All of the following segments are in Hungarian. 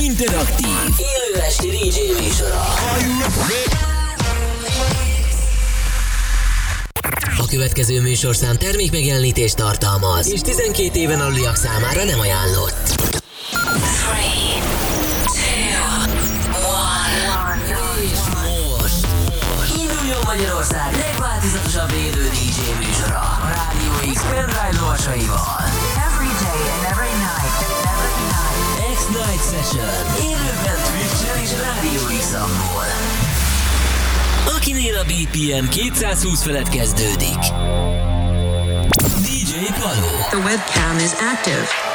interaktív, élő esti DJ műsora. A következő műsorszám termék megjelenítést tartalmaz, és 12 éven aluliak számára nem ajánlott. Most induljon Magyarország legváltozatosabb élő DJ műsora a Rádió X pendrive lovasaival. Akinél a BPM 220 felett kezdődik. DJ Paló. The webcam is active.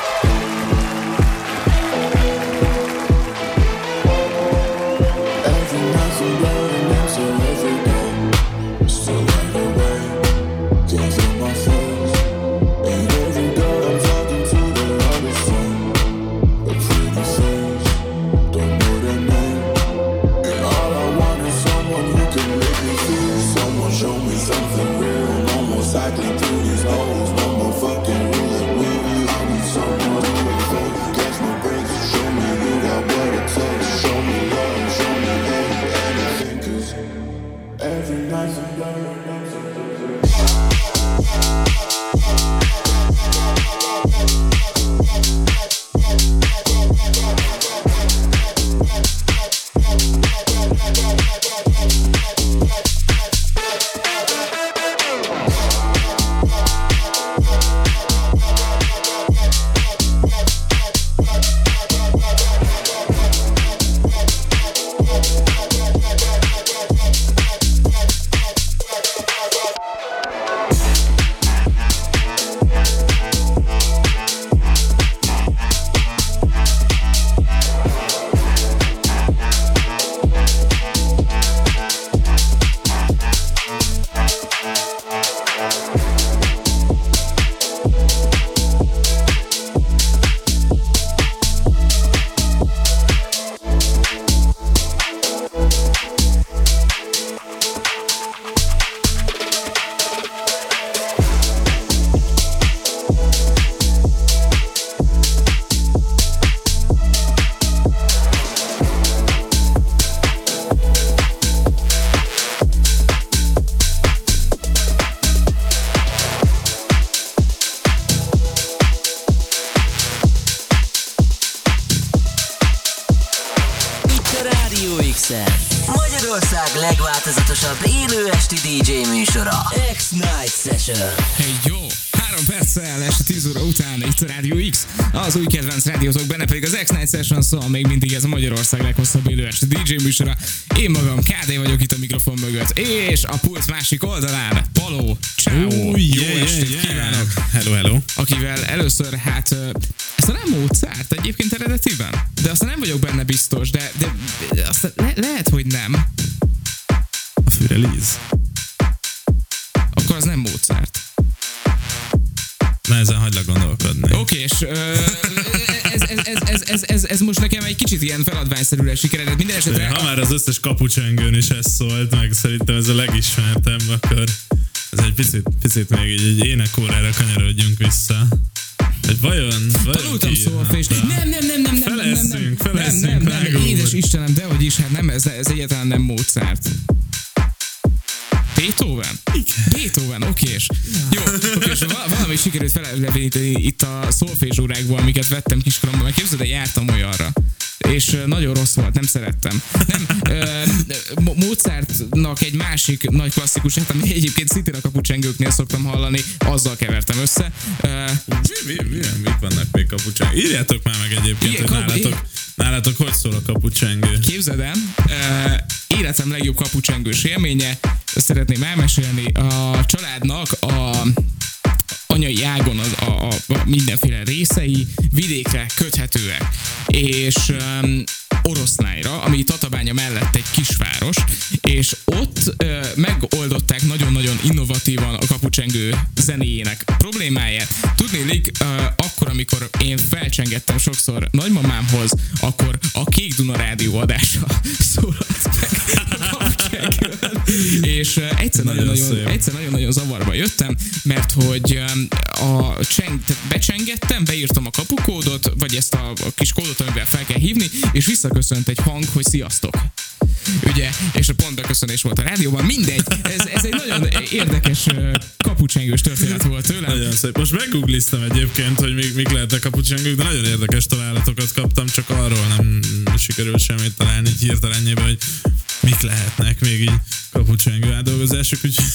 Szóval még mindig ez a Magyarország leghosszabb élő este DJ műsora. Én magam KD vagyok itt a mikrofon mögött, és a pult másik oldalán Paló, ciao, jó yeah, estét yeah, kívánok! Hello, hello. Akivel először, hát feladványszerűre sikeredett. Minden esetre Ha már az összes kapucsengőn is ez szólt, meg szerintem ez a legismertebb, akkor ez egy picit, picit még így egy énekórára kanyarodjunk vissza. Hogy vajon, vajon Tanultam írta? Nem, nem, nem, nem, nem, nem, nem, nem, nem, nem, nem, édes. Istenem, dehogy is, hát nem, ez, ez egyáltalán nem Mozart. Beethoven? Beethoven, okés. Jó, okés, val- valami sikerült feleleveníteni itt a szolfés órákból, amiket vettem kiskoromban, mert képzeld, el, jártam olyanra. És ö, nagyon rossz volt, nem szerettem. Nem, ö, Mo- Mozartnak egy másik nagy klasszikusát, ami egyébként szintén a kapucsengőknél szoktam hallani, azzal kevertem össze. Ö, Mi, mi, mi, mik vannak még kapucsengő? Írjátok már meg egyébként, Igen, hogy nálatok, nálatok hogy szól a kapucsengő. Képzeld el, uh, életem legjobb kapucsengős élménye, szeretném elmesélni. A családnak a anyai ágon az, a, a, a mindenféle részei vidékre köthetőek. És um, Oroszlájra, ami Tatabánya mellett egy kisváros, és ott ö, megoldották nagyon-nagyon innovatívan a kapucsengő zenéjének problémáját. Tudnélik, ö, akkor, amikor én felcsengettem sokszor nagymamámhoz, akkor a Kék Duna rádió adása szólalt meg. És egyszer Nagyon nagyon-nagyon, egyszer nagyon-nagyon zavarba jöttem, mert hogy a cseng, becsengettem, beírtam a kapukódot, vagy ezt a, a kis kódot, amivel fel kell hívni, és visszaköszönt egy hang, hogy sziasztok. Ugye, és a pont beköszönés volt a rádióban, mindegy, ez, ez egy nagyon érdekes kapucsengős történet volt tőlem. Nagyon szép. Most meggoogliztam egyébként, hogy mik, mik lehetnek kapucsengők, de nagyon érdekes találatokat kaptam, csak arról nem sikerült semmit találni hirtelenjében, hogy mik lehetnek még így kapucsengő átdolgozások, úgyhogy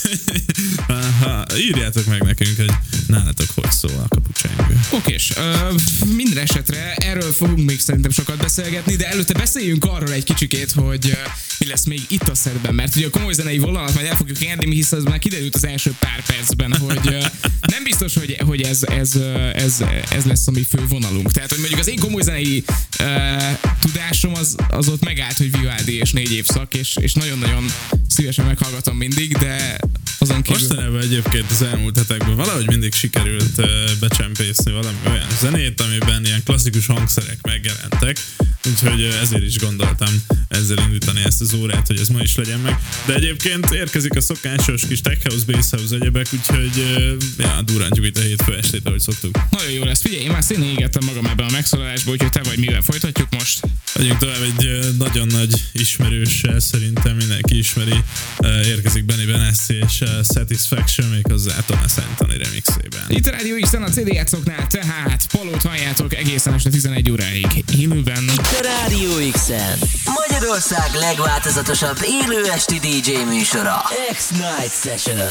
írjátok meg nekünk, hogy nálatok hogy szól a kapucsengő. Okés, ö, minden esetre erről fogunk még szerintem sokat beszélgetni, de előtte beszéljünk arról egy kicsikét, hogy mi lesz még itt a szedben, mert ugye a komoly zenei vonalat majd el fogjuk érni, hisz ez már kiderült az első pár percben, hogy nem biztos, hogy, hogy ez, ez, ez, ez lesz a mi fő vonalunk. Tehát, hogy mondjuk az én komoly zenei ö, tudásom az, az ott megállt, hogy Vivaldi és négy évszak, és, és nagyon-nagyon szívesen meghallgatom mindig, de azon kívül... Mostanában egyébként az elmúlt hetekben valahogy mindig sikerült uh, becsempészni valami olyan zenét, amiben ilyen klasszikus hangszerek megjelentek, úgyhogy uh, ezért is gondoltam ezzel indítani ezt az órát, hogy ez ma is legyen meg. De egyébként érkezik a szokásos kis tech house, bass house egyebek, úgyhogy uh, ja, durrantjuk itt a hétfő estét, ahogy szoktuk. Nagyon jó lesz. Figyelj, én már szépen égettem magam ebben a megszólalásban, úgyhogy te vagy mivel folytatjuk most. Megyünk tovább egy nagyon nagy ismerőssel, szerintem mindenki ismeri. Érkezik Benny Benassi és Satisfaction méghozzá Thomas Anthony remixében. Itt a Rádió x a CD játszóknál, tehát Palót halljátok egészen este 11 óráig. Élőben. A Rádió X-en Magyarország legváltozatosabb élő esti DJ műsora X-Night Session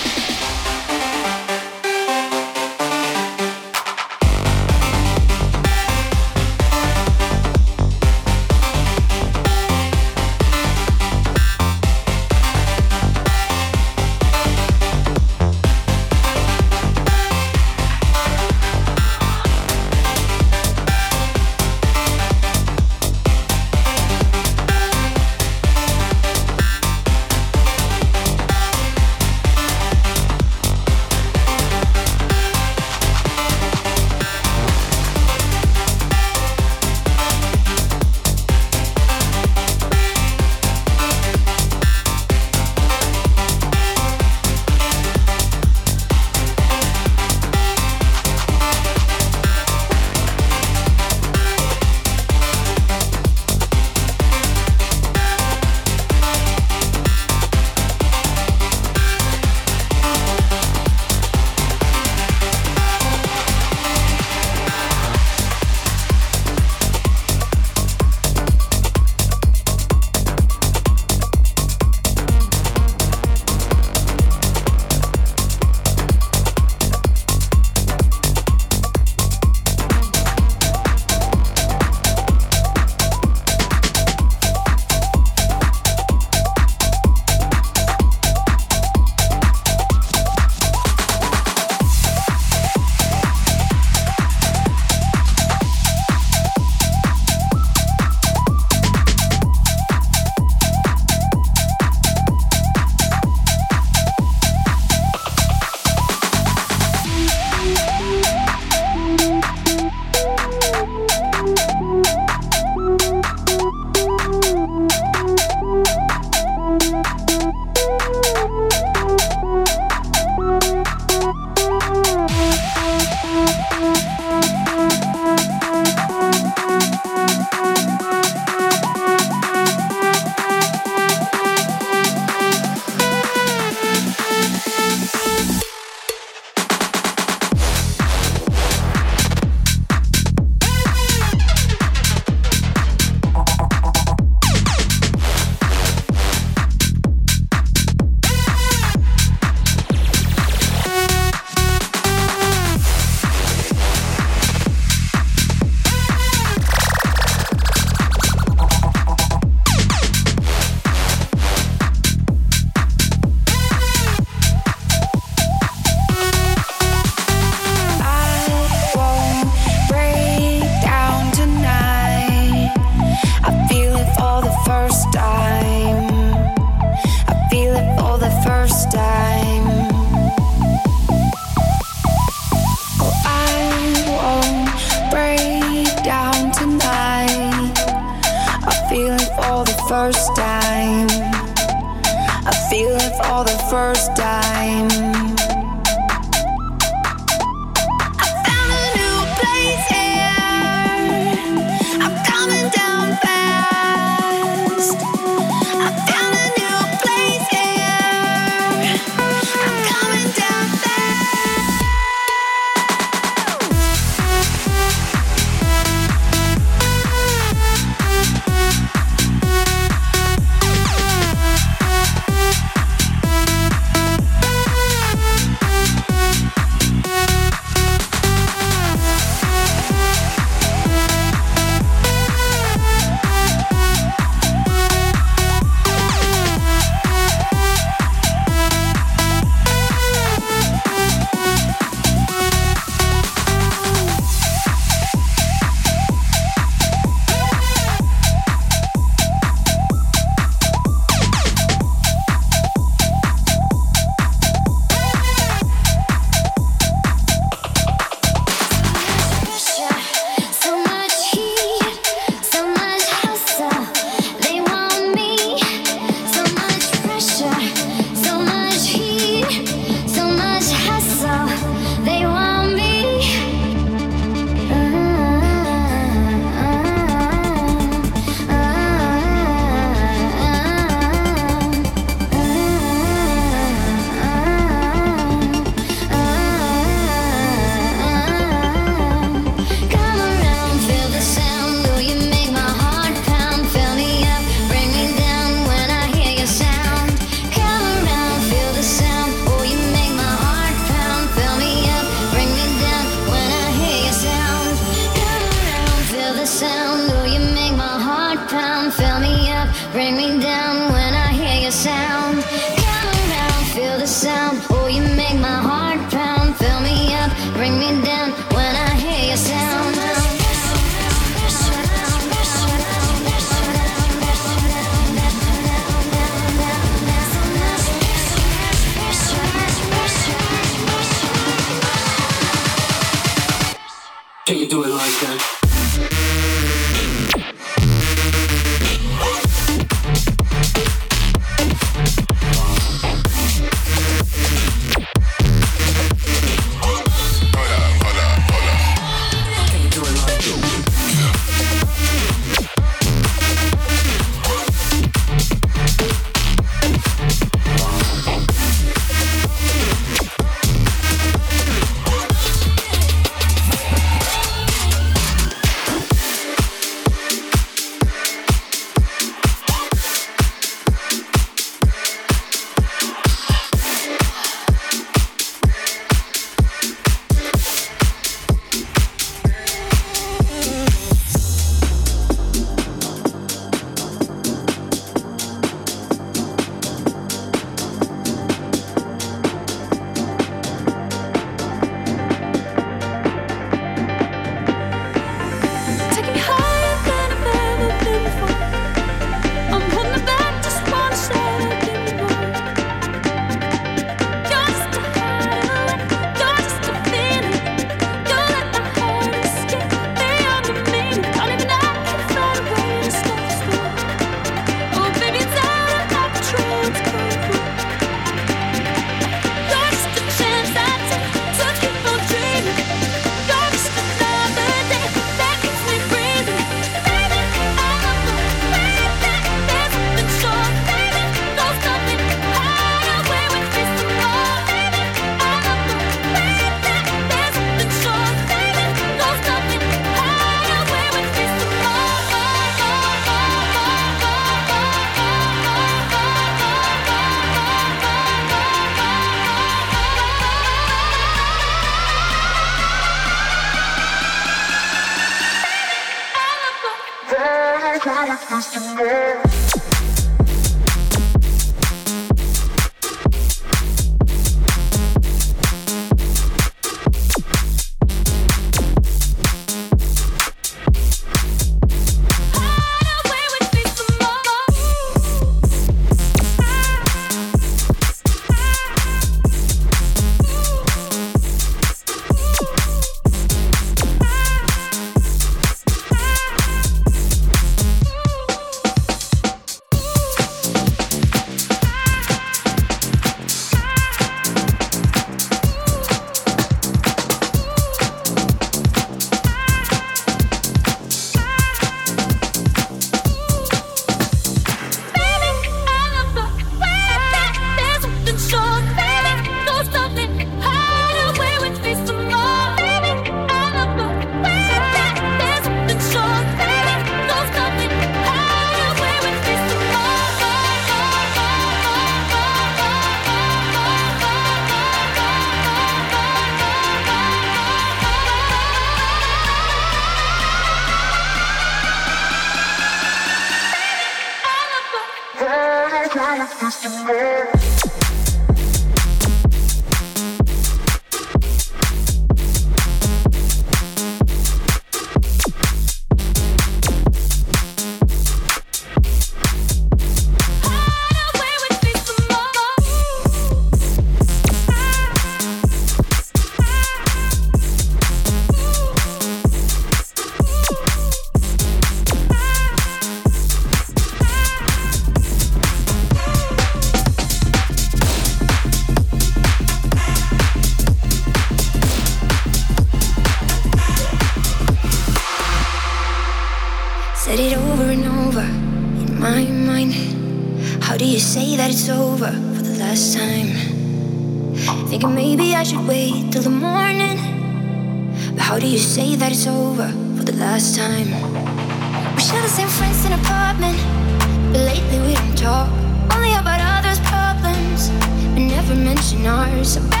years.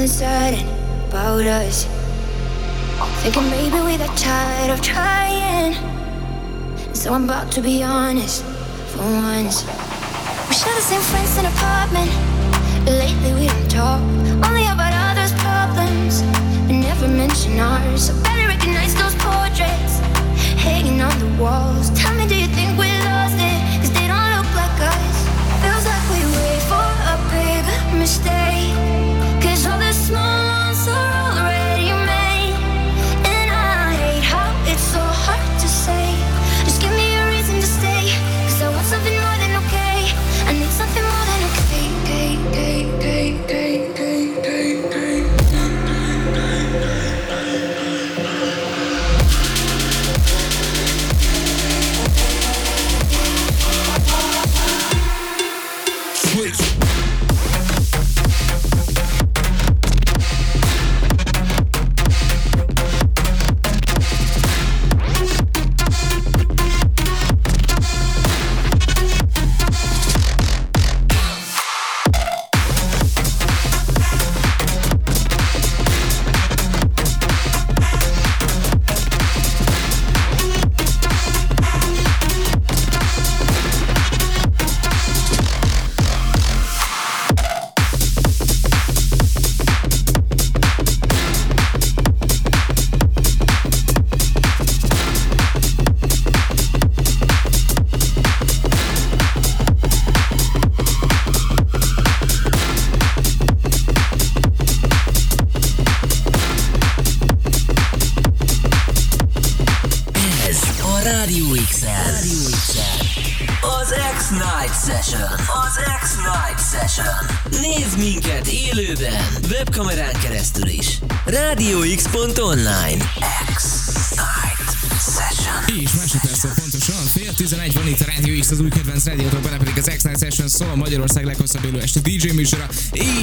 And I feeling certain about us. Thinking maybe we got tired of trying. So I'm about to be honest for once. We share the same friends and apartment. Lately we don't talk. Only about others' problems. But never mention ours. I better recognize those portraits hanging on the walls. Tell me, do Magyarország leghosszabb élő este DJ műsora,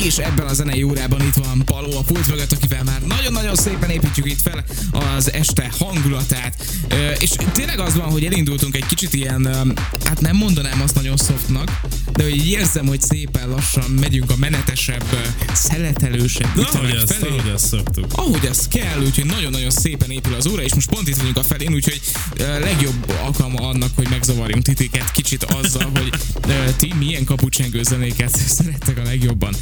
és ebben a zenei órában itt van Paló a pult mögött, akivel már nagyon-nagyon szépen építjük itt fel az este hangulatát. És tényleg az van, hogy elindultunk egy kicsit ilyen, hát nem mondanám azt nagyon softnak, de hogy érzem, hogy szépen lassan megyünk a menetesebb, szeletelősebb Na, ahogy ezt, felé ahogy ezt szoktuk. ahogy ez kell, úgyhogy nagyon-nagyon szépen épül az óra, és most pont itt vagyunk a felén, úgyhogy legjobb alkalma annak, hogy megzavarjunk titeket kicsit azzal, hogy ti milyen kapucsengő zenéket szerettek a legjobban.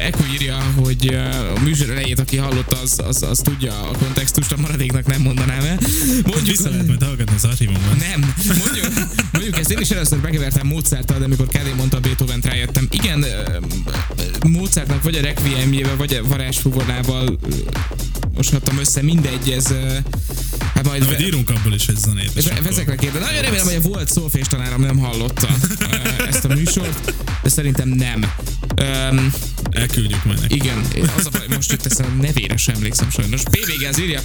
Eko írja, hogy a műsor elejét, aki hallotta, az, az, az tudja a kontextust, a maradéknak nem mondanám el. Mondjuk, lehet majd hallgatni az archívumban. nem. Mondjuk, mondjuk ezt én is először bekevertem Mozarttal, de amikor Kádé mondta Beethoven-t rájöttem. Igen, Mozartnak vagy a Requiemjével, vagy a varázsfuvolával ö, moshattam össze, mindegy, ez... Hát majd... Majd írunk abból is egy zenét. Vezekre kérde. Nagyon remélem, hogy a volt szólfés tanárom nem hallotta ezt a műsort, de szerintem nem. Um, Elküldjük majd neki. igen, az a baj, most jött eszem, nevére sem emlékszem sajnos. PVG az írja,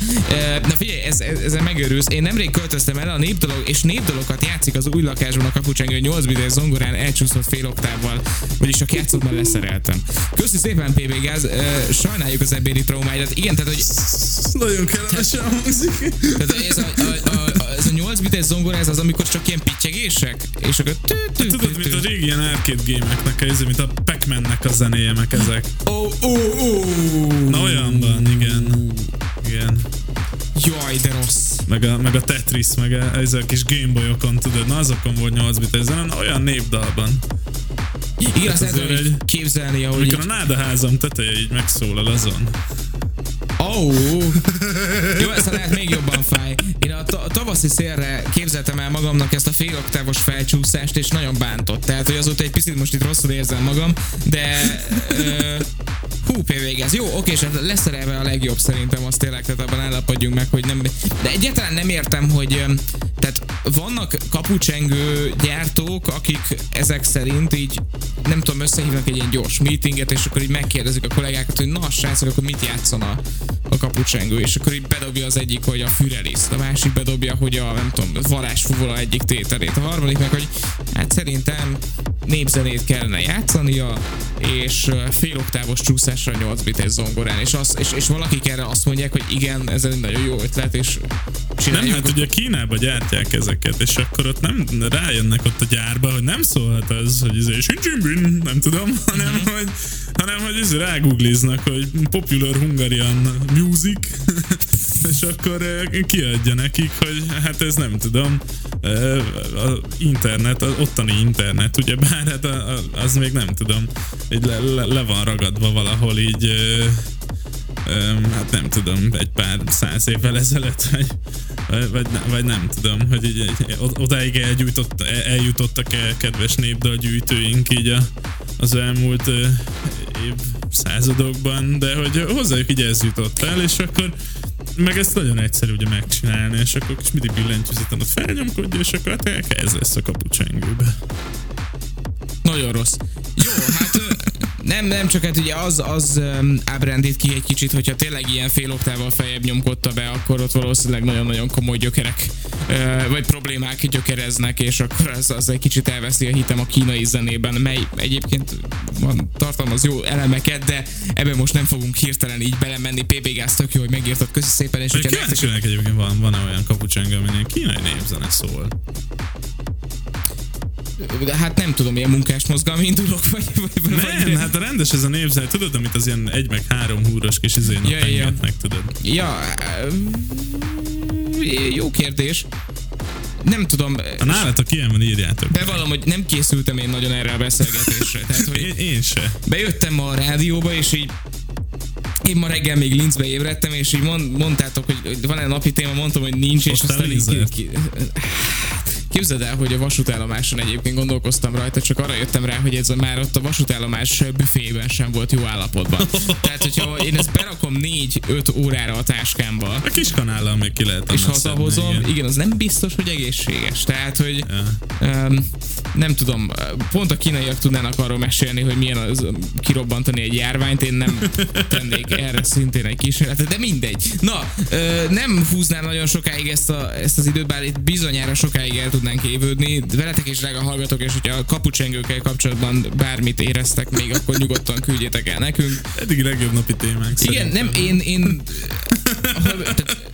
na figyelj, ez, ez, ezen megőrülsz. Én nemrég költöztem el a népdolog, és népdalokat játszik az új lakásban a kapucsengő 8 bites zongorán elcsúszott fél oktávval, vagyis a játszóban leszereltem. Köszi szépen PVG, e, sajnáljuk az ebédi traumáidat. Igen, tehát, hogy Nagyon kellemesen hangzik. tehát ez a, a, a, a, ez a 8 bites zongora, ez az, amikor csak ilyen pittyegések, és akkor tü, tü, tü, Tudod, mint a régi ilyen arcade gémeknek, ez, mint a Pac-Man-nek a zenéje, meg ezek. Ó, ó, ó. Na olyan van, igen. Igen. Jaj, de rossz. Meg a, meg a Tetris, meg a, ez a kis Gameboyokon, tudod, na azokon volt 8 bites zene, na olyan népdalban. Igen, azért tudom így egy- képzelni, ahogy Amikor így a náda házam teteje így megszólal azon. Oh. Jó, ez lehet még jobban fáj. Én a, ta- tavaszi szélre képzeltem el magamnak ezt a fél oktávos felcsúszást, és nagyon bántott. Tehát, hogy azóta egy picit most itt rosszul érzem magam, de hú, PVG, jó, oké, és leszerelve a legjobb szerintem, azt tényleg, tehát abban állapodjunk meg, hogy nem, de egyáltalán nem értem, hogy tehát vannak kapucsengő gyártók, akik ezek szerint így nem tudom, összehívnak egy ilyen gyors meetinget, és akkor így megkérdezik a kollégákat, hogy na, srácok, akkor mit játszon a, a kapucsengő, és akkor így bedobja az egyik, hogy a füreliszt, a másik bedobja, hogy a, nem tudom, varázsfuvola egyik tételét, a harmadik meg, hogy hát szerintem népzenét kellene játszania, és ö, fél oktávos csúszásra 8 bites zongorán, és, az, és, és valakik erre azt mondják, hogy igen, ez egy nagyon jó ötlet, és Nem, csináljuk. hát ugye Kínába gyártják ezeket, és akkor ott nem rájönnek ott a gyárba, hogy nem szólhat az, hogy ez egy Shinjimbin, nem tudom, hanem Mhm. hogy, hanem hogy ez rágoogliznak, hogy Popular Hungarian Music, és akkor eh, kiadja nekik, hogy hát ez nem tudom, eh, a internet, az ottani internet, ugye bár hát az még nem tudom, így le, le, van ragadva valahol így eh, hát nem tudom, egy pár száz évvel ezelőtt, vagy, vagy, vagy, ne- vagy nem tudom, hogy így, így, od- odáig elgyújtott, el- eljutottak el kedves népdalgyűjtőink így a, az elmúlt év századokban, de hogy hozzájuk így ez jutott el, és akkor meg ezt nagyon egyszerű ugye megcsinálni, és akkor kis mindig billentyűzeten ott felnyomkodja, és akkor hát ez lesz a kapucsengőbe. Nagyon rossz. Jó, hát nem, nem csak hát ugye az, az um, ábrándít ki egy kicsit, hogyha tényleg ilyen fél oktával feljebb nyomkodta be, akkor ott valószínűleg nagyon-nagyon komoly gyökerek, vagy problémák gyökereznek, és akkor az, az egy kicsit elveszi a hitem a kínai zenében, mely egyébként van, tartalmaz jó elemeket, de ebben most nem fogunk hirtelen így belemenni. PB Gáz tök jó, hogy megírtad, köszi szépen, és Hogy nektek kíváncsi vagyok egyébként van, van olyan kapucsengő, aminél kínai népzene szól. De hát nem tudom, ilyen munkás mozgalmi indulok, vagy, vagy, vagy Nem, hát a rendes ez a népzene, tudod, amit az ilyen egy meg három húros kis izén Ja, ja, tudod. Ja, ö, jó kérdés. Nem tudom, Ha nálatok ilyen van, írjátok. bevallom, hogy nem készültem én nagyon erre a beszélgetésre. Tehát, hogy Én, én se. bejöttem ma a rádióba, és így én ma reggel még Linzbe ébredtem, és így mond, mondtátok, hogy van-e napi téma, mondtam, hogy nincs, és Hoztál aztán így, Képzeld el, hogy a vasútállomáson egyébként gondolkoztam rajta, csak arra jöttem rá, hogy ez a, már ott a vasútállomás büfében sem volt jó állapotban. Tehát, hogyha én ezt berakom 4-5 órára a táskámba, A kis kanállal még ki lehet és hazahozom, igen. igen. az nem biztos, hogy egészséges. Tehát, hogy Ja. um, nem tudom, pont a kínaiak tudnának arról mesélni, hogy milyen az kirobbantani egy járványt, én nem tennék erre szintén egy kísérletet, de mindegy. Na, ö, nem húznám nagyon sokáig ezt, a, ezt az időt, bár itt bizonyára sokáig el tudnánk évődni. Veletek is, drága hallgatók, és hogyha a kapucsengőkkel kapcsolatban bármit éreztek még, akkor nyugodtan küldjétek el nekünk. Eddigi legjobb napi témánk Igen, szerintem. nem, én, én tehát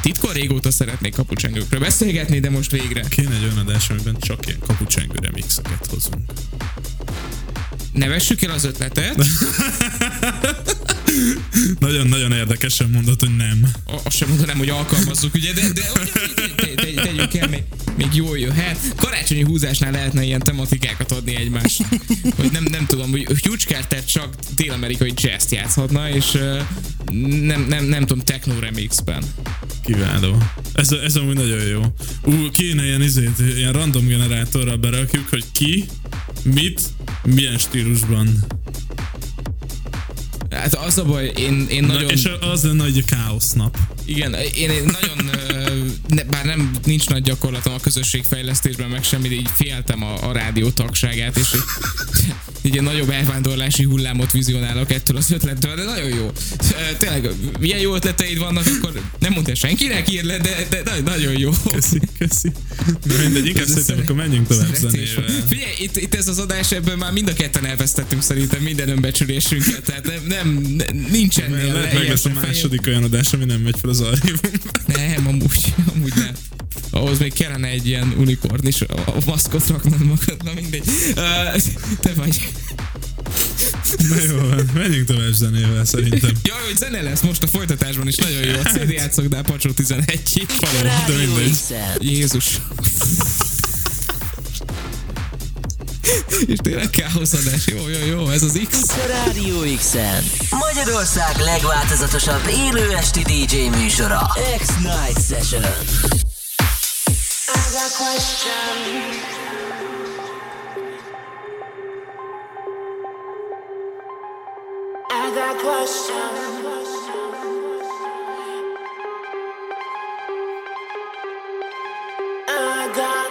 titkon régóta szeretnék kapucsengőkről beszélgetni, de most végre. Kéne egy olyan adás, amiben csak ilyen kapucsengő remixeket hozunk. Ne vessük el az ötletet, Nagyon-nagyon érdekesen mondod, hogy nem. Azt sem mondanám, hogy alkalmazzuk, ugye, de, de, de te- te- te- kell, még, még jól jöhet. Karácsonyi húzásnál lehetne ilyen tematikákat adni egymásnak. Hogy nem, nem tudom, hogy Hugh Carter csak dél-amerikai jazz játszhatna, és nem, nem, nem tudom, techno remixben. Kiváló. Ez, ez amúgy nagyon jó. Ú, kéne ilyen, izét, ilyen random generátorral berakjuk, hogy ki, mit, milyen stílusban. Hát az a baj, én, én Na, nagyon... és az lenne, hogy a káosz nap. Igen, én, én nagyon, ne, bár nem nincs nagy gyakorlatom a közösségfejlesztésben, meg semmi, de így féltem a, a rádió tagságát, és így egy nagyobb elvándorlási hullámot vizionálok ettől az ötlettől, de nagyon jó. Tényleg, milyen jó ötleteid vannak, akkor nem mondta senkinek ír le, de, de na- nagyon jó. Köszi, köszi. Na mindegy, inkább szerintem akkor menjünk tovább zenével. Figyelj, itt, itt ez az adás, ebben már mind a ketten elvesztettünk szerintem minden önbecsülésünket, tehát nem, nem nincsen Lehet meg lesz a második olyan adás, ami nem megy fel az archívumba. Nem, amúgy, amúgy nem. Ahhoz még kellene egy ilyen unikorn is a a maszkot raknod magad, na mindegy. Uh, te vagy. Na jó, van, menjünk tovább zenével szerintem. Jaj, hogy zene lesz most a folytatásban is nagyon jó. A CD játszok, Pacsó 11 Faló, de mindegy. Jézus. És tényleg káoszadás. Jó, jó, jó, ez az X. A Rádió X-en. Magyarország legváltozatosabb élő esti DJ műsora. X-Night Session. I got questions. I got questions. I got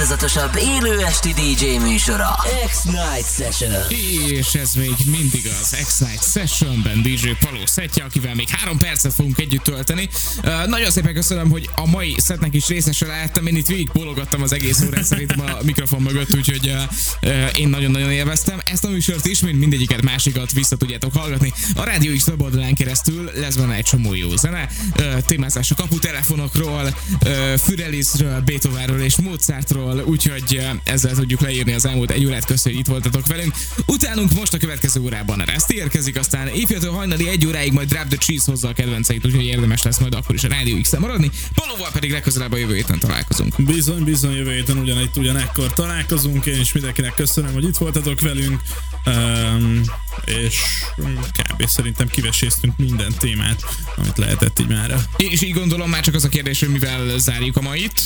legváltozatosabb élő esti DJ műsora. X-Night Session. És ez még mindig az X-Night Sessionben DJ Paló szettje, akivel még három percet fogunk együtt tölteni. Uh, nagyon szépen köszönöm, hogy a mai szetnek is részese lehettem. Én itt végig bologattam az egész órát szerintem a mikrofon mögött, úgyhogy uh, uh, én nagyon-nagyon élveztem. Ezt a műsort is, mint mindegyiket másikat vissza tudjátok hallgatni. A Rádió X weboldalán keresztül lesz benne egy csomó jó zene, uh, témázás a kaputelefonokról, uh, Füreliszről, Beethovenről és Mozartról, úgyhogy uh, ezzel tudjuk leírni az elmúlt egy órát. Köszönjük, hogy itt voltatok velünk. Utánunk most a következő órában Rest érkezik, aztán éjféltől hajnali egy óráig majd Drop the Cheese hozza a kedvenceit, úgyhogy érdemes lesz majd akkor is a Rádió x maradni. Palóval pedig legközelebb a jövő héten találkozunk. Bizony, bizony, jövő héten ugyanitt, ugyanekkor találkozunk. Én is mindenkinek köszönöm, hogy itt voltatok velünk. Um, és kb. szerintem kiveséztünk minden témát, amit lehetett így mára. És így gondolom már csak az a kérdés, hogy mivel zárjuk a mait.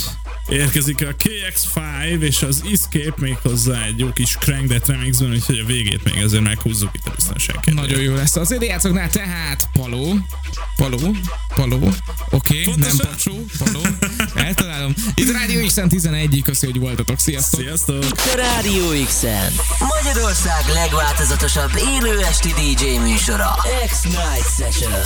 Érkezik a KX5 és az Escape még hozzá egy jó kis That remixben, úgyhogy a végét még azért meghúzzuk itt a biztonság. Nagyon jó lesz. Az játszoknál tehát Paló, Paló, Paló, oké, okay, nem? Pacsó, Paló, eltalálom. Itt Rádió X 11 köszi, hogy voltatok. Sziasztok! Sziasztok! Rádió X-en. Magyarország legváltozatosabb élő esti DJ műsora. X-Night Session.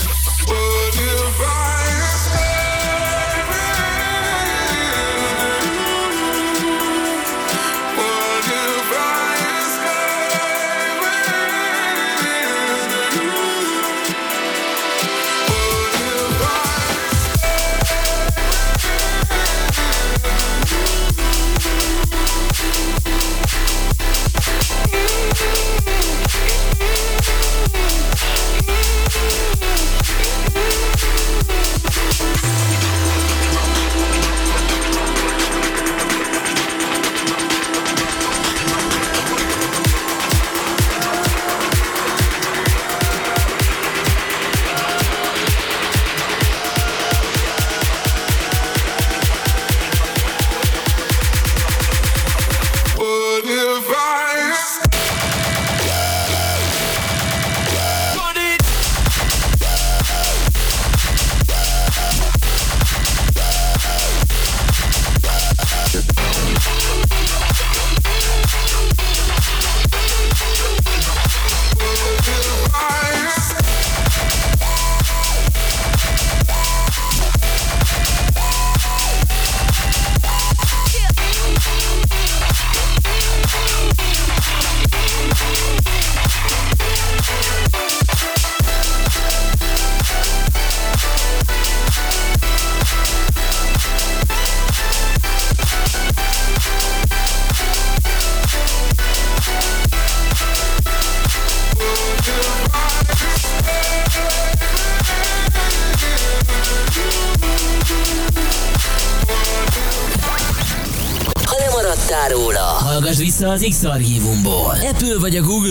Az X-Archívumból. Apple vagy a Google